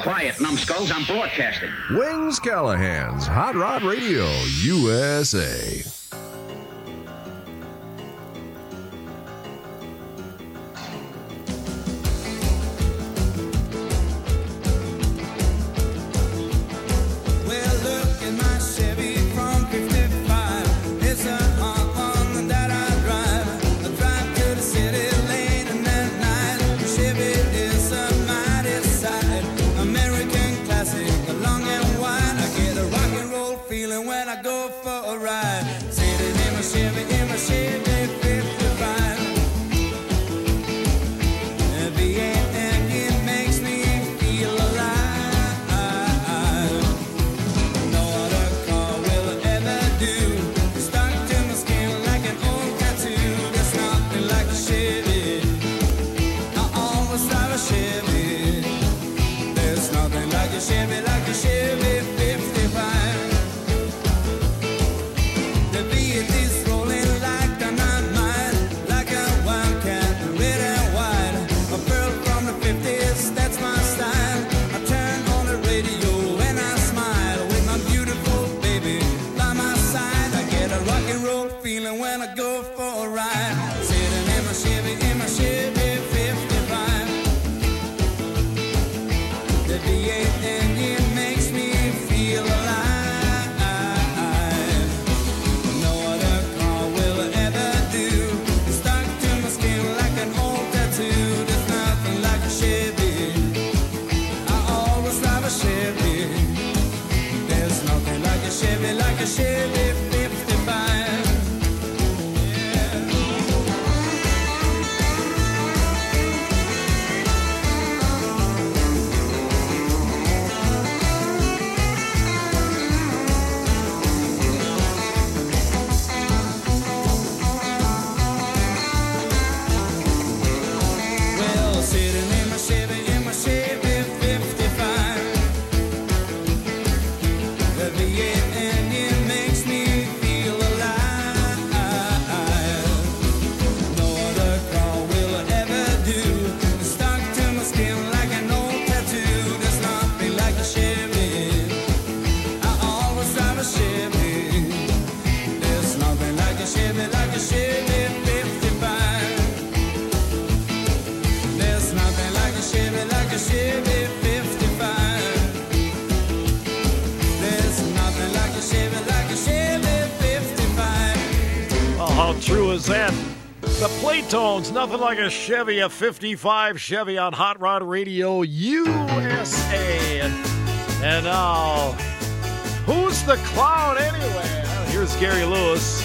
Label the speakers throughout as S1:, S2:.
S1: Quiet, numbskulls, I'm broadcasting.
S2: Wings Callahan's Hot Rod Radio USA. shiver like a sheriff.
S3: Tones, nothing like a Chevy, a 55 Chevy on Hot Rod Radio USA. And now, who's the clown anyway? Here's Gary Lewis.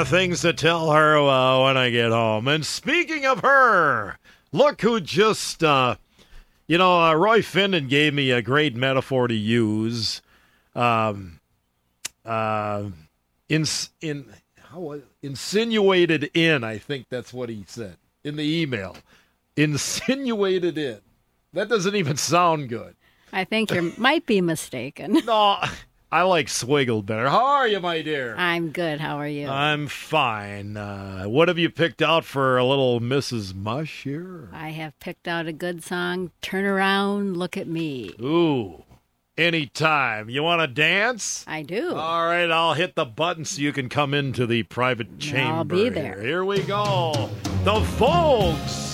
S3: Lot of things to tell her uh, when I get home. And speaking of her, look who just, uh, you know, uh, Roy Finnan gave me a great metaphor to use. Um, uh, in, in, how, insinuated in, I think that's what he said in the email. Insinuated in. That doesn't even sound good.
S4: I think you might be mistaken.
S3: No, I like Swiggle better. How are you, my dear?
S4: I'm good. How are you?
S3: I'm fine. Uh, what have you picked out for a little Mrs. Mush here?
S4: I have picked out a good song. Turn around, look at me.
S3: Ooh, anytime. You want to dance?
S4: I do.
S3: All right, I'll hit the button so you can come into the private chamber.
S4: I'll be there.
S3: Here, here we go. The Vogues.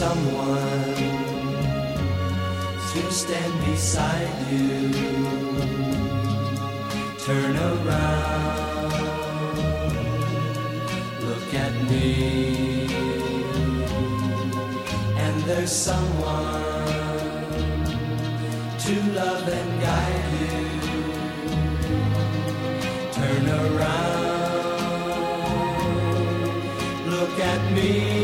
S5: Someone to stand beside you. Turn around, look at me, and there's someone to love and guide you. Turn around, look at me.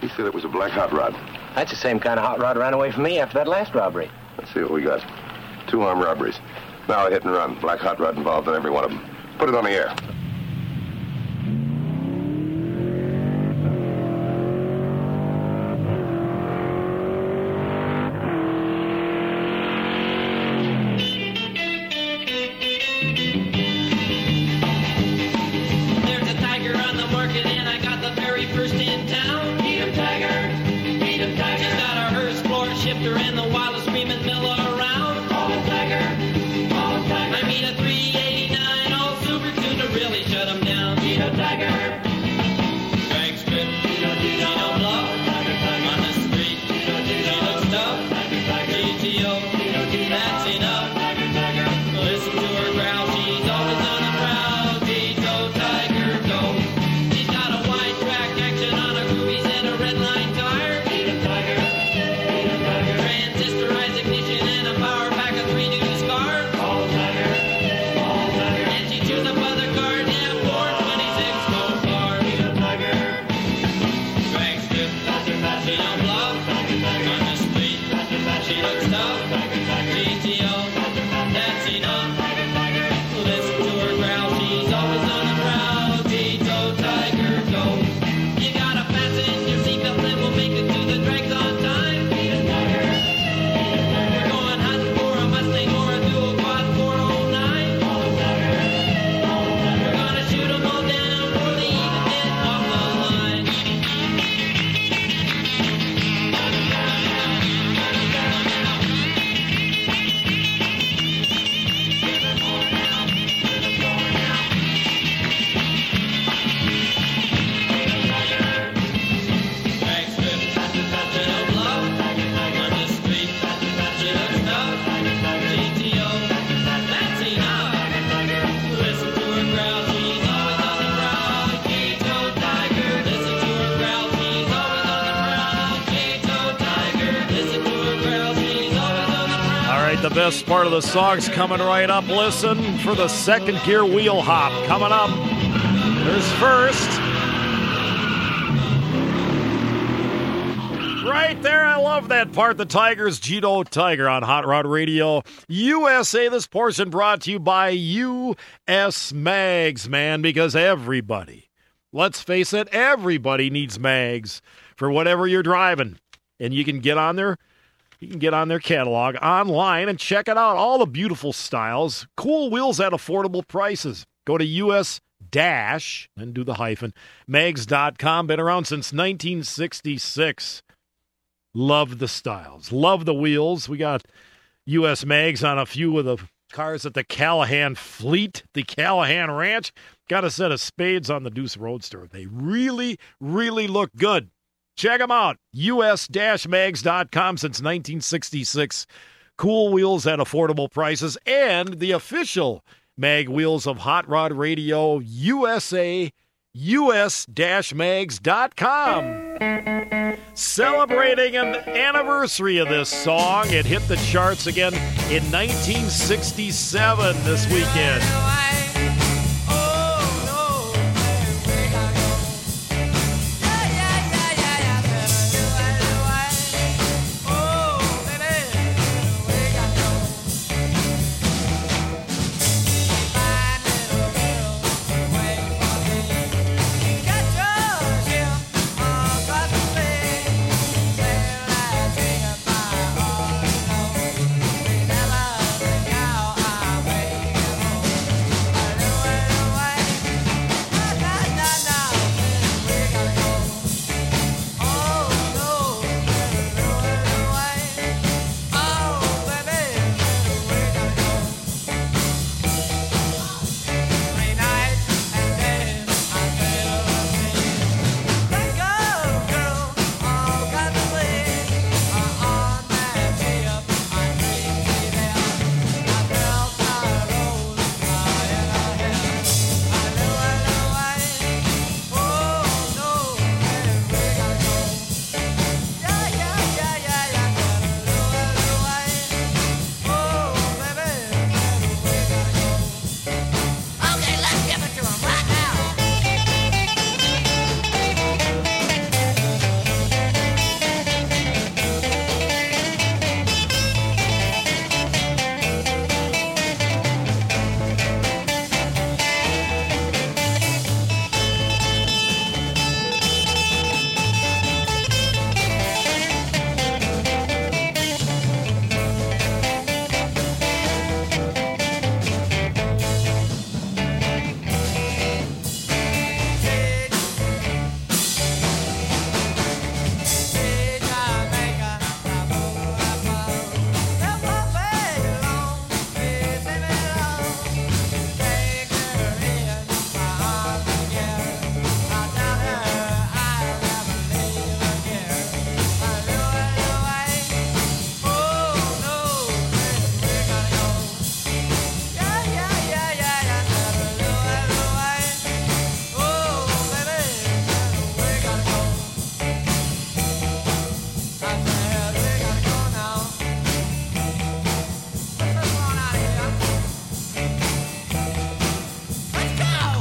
S6: He said it was a black hot rod.
S7: That's the same kind of hot rod ran away from me after that last robbery.
S6: Let's see what we got. Two armed robberies. Now a hit and run. Black hot rod involved in every one of them. Put it on the air.
S8: That's enough. The
S3: song's coming right up. Listen for the second gear wheel hop coming up. There's first. Right there, I love that part. The Tigers, GeeTO Tiger on Hot Rod Radio USA. This portion brought to you by US Mags, man, because everybody, let's face it, everybody needs mags for whatever you're driving. And you can get on there you can get on their catalog online and check it out. All the beautiful styles, cool wheels at affordable prices. Go to US dash and do the hyphen mags.com. Been around since 1966. Love the styles, love the wheels. We got US mags on a few of the cars at the Callahan Fleet, the Callahan Ranch. Got a set of spades on the Deuce Roadster. They really, really look good. Check them out. us-mags.com since 1966. Cool wheels at affordable prices and the official mag wheels of Hot Rod Radio USA us-mags.com. Celebrating an anniversary of this song. It hit the charts again in 1967 this weekend.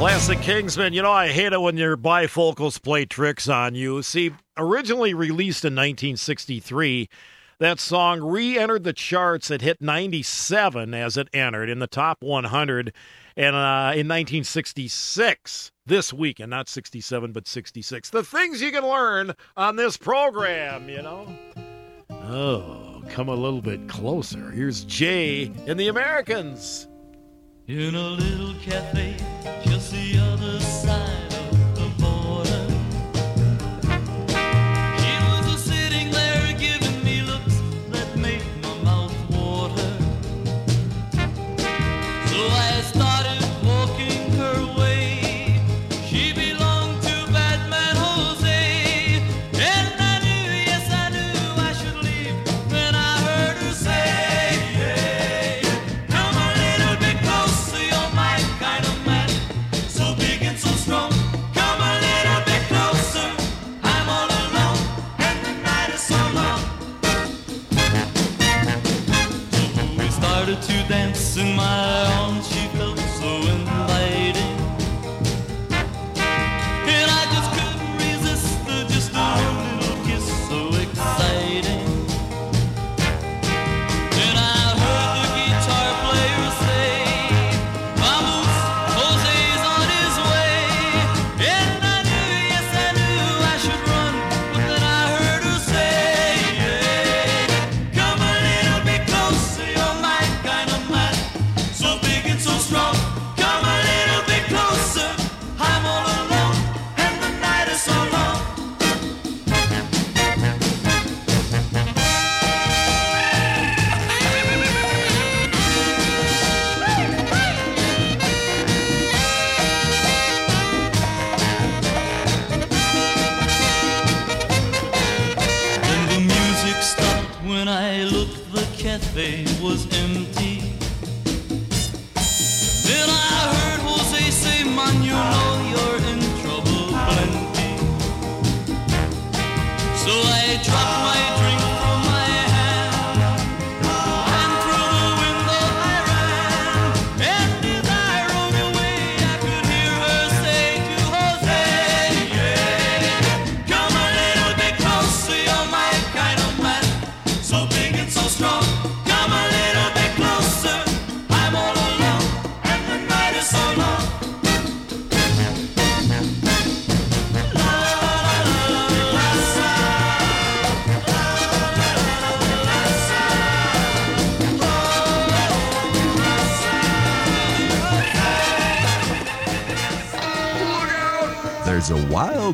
S3: Classic Kingsmen. You know, I hate it when your bifocals play tricks on you. See, originally released in 1963, that song re entered the charts. It hit 97 as it entered in the top 100 and uh, in 1966. This weekend, not 67, but 66. The things you can learn on this program, you know? Oh, come a little bit closer. Here's Jay and the Americans.
S9: In a little cafe just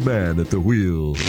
S9: man
S2: at the wheel.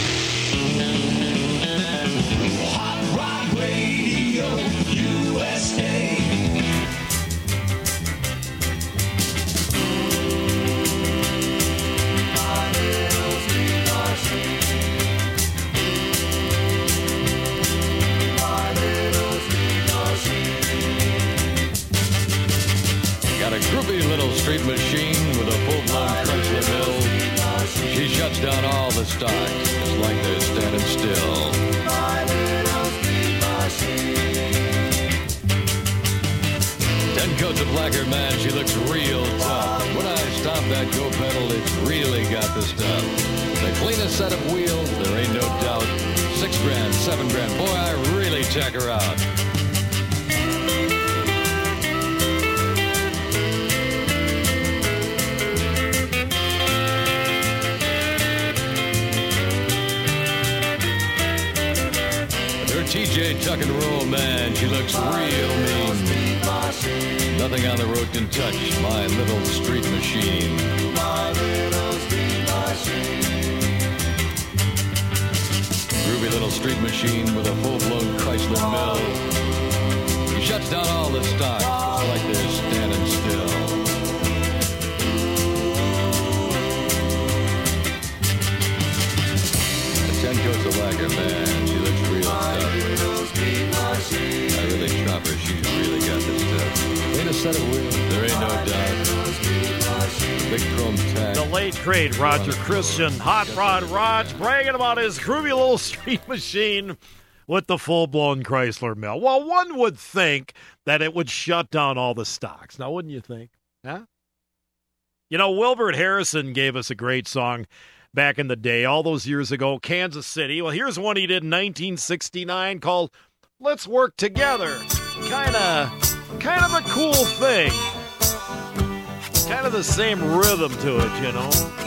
S10: Tuck and roll, man, she looks real mean. Nothing on the road can touch my little street machine. My little street machine. Groovy little street machine with a full-blown Chrysler mill. He shuts down all the stocks, just like they're standing still. Ten coats of lacquer, man, stuff. Ain't a set of wheels, there ain't no doubt. Big chrome tag.
S3: The late great Roger Christian, Hot Rod Raj, bragging about his groovy little street machine with the full blown Chrysler mill. Well, one would think that it would shut down all the stocks. Now, wouldn't you think? Huh? You know, Wilbert Harrison gave us a great song back in the day, all those years ago, Kansas City. Well, here's one he did in 1969 called Let's Work Together. Kind of kind of a cool thing. Kind of the same rhythm to it, you know.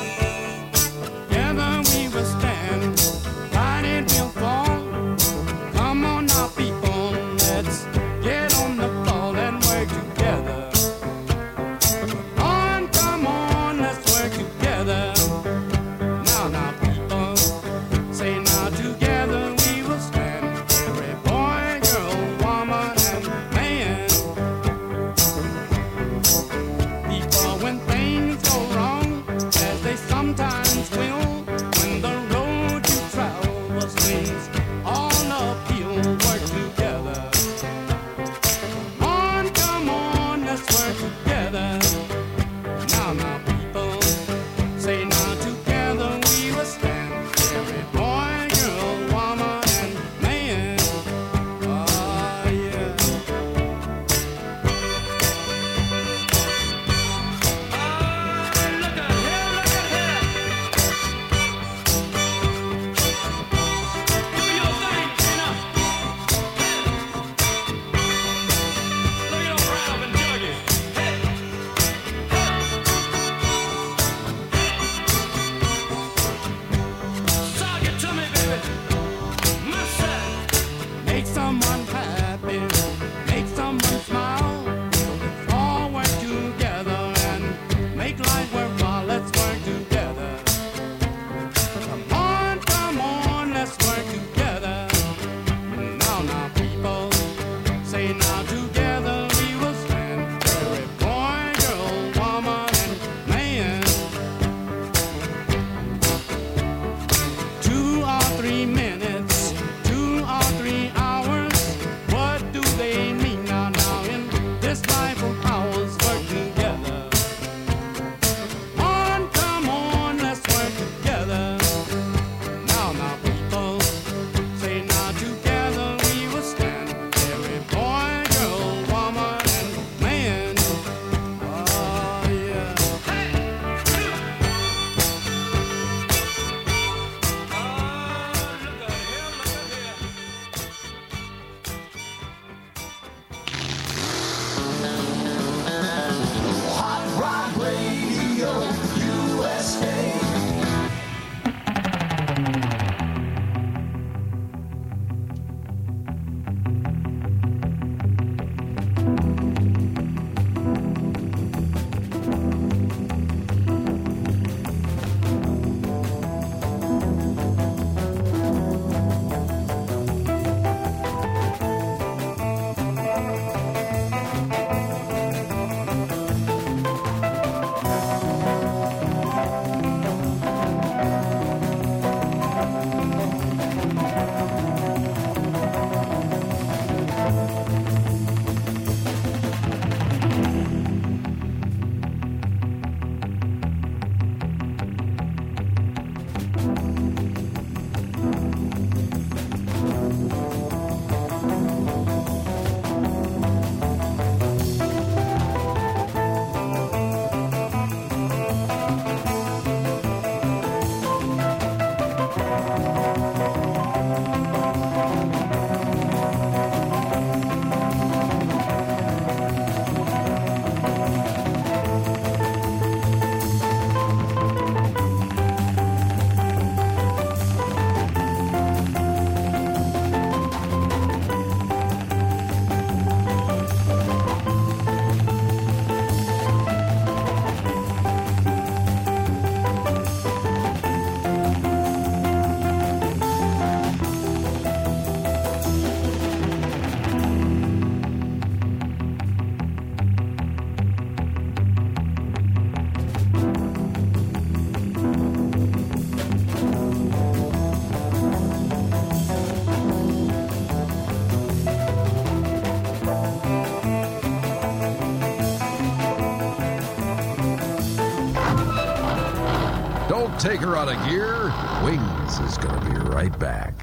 S11: Out of gear. Wings is going to be right back.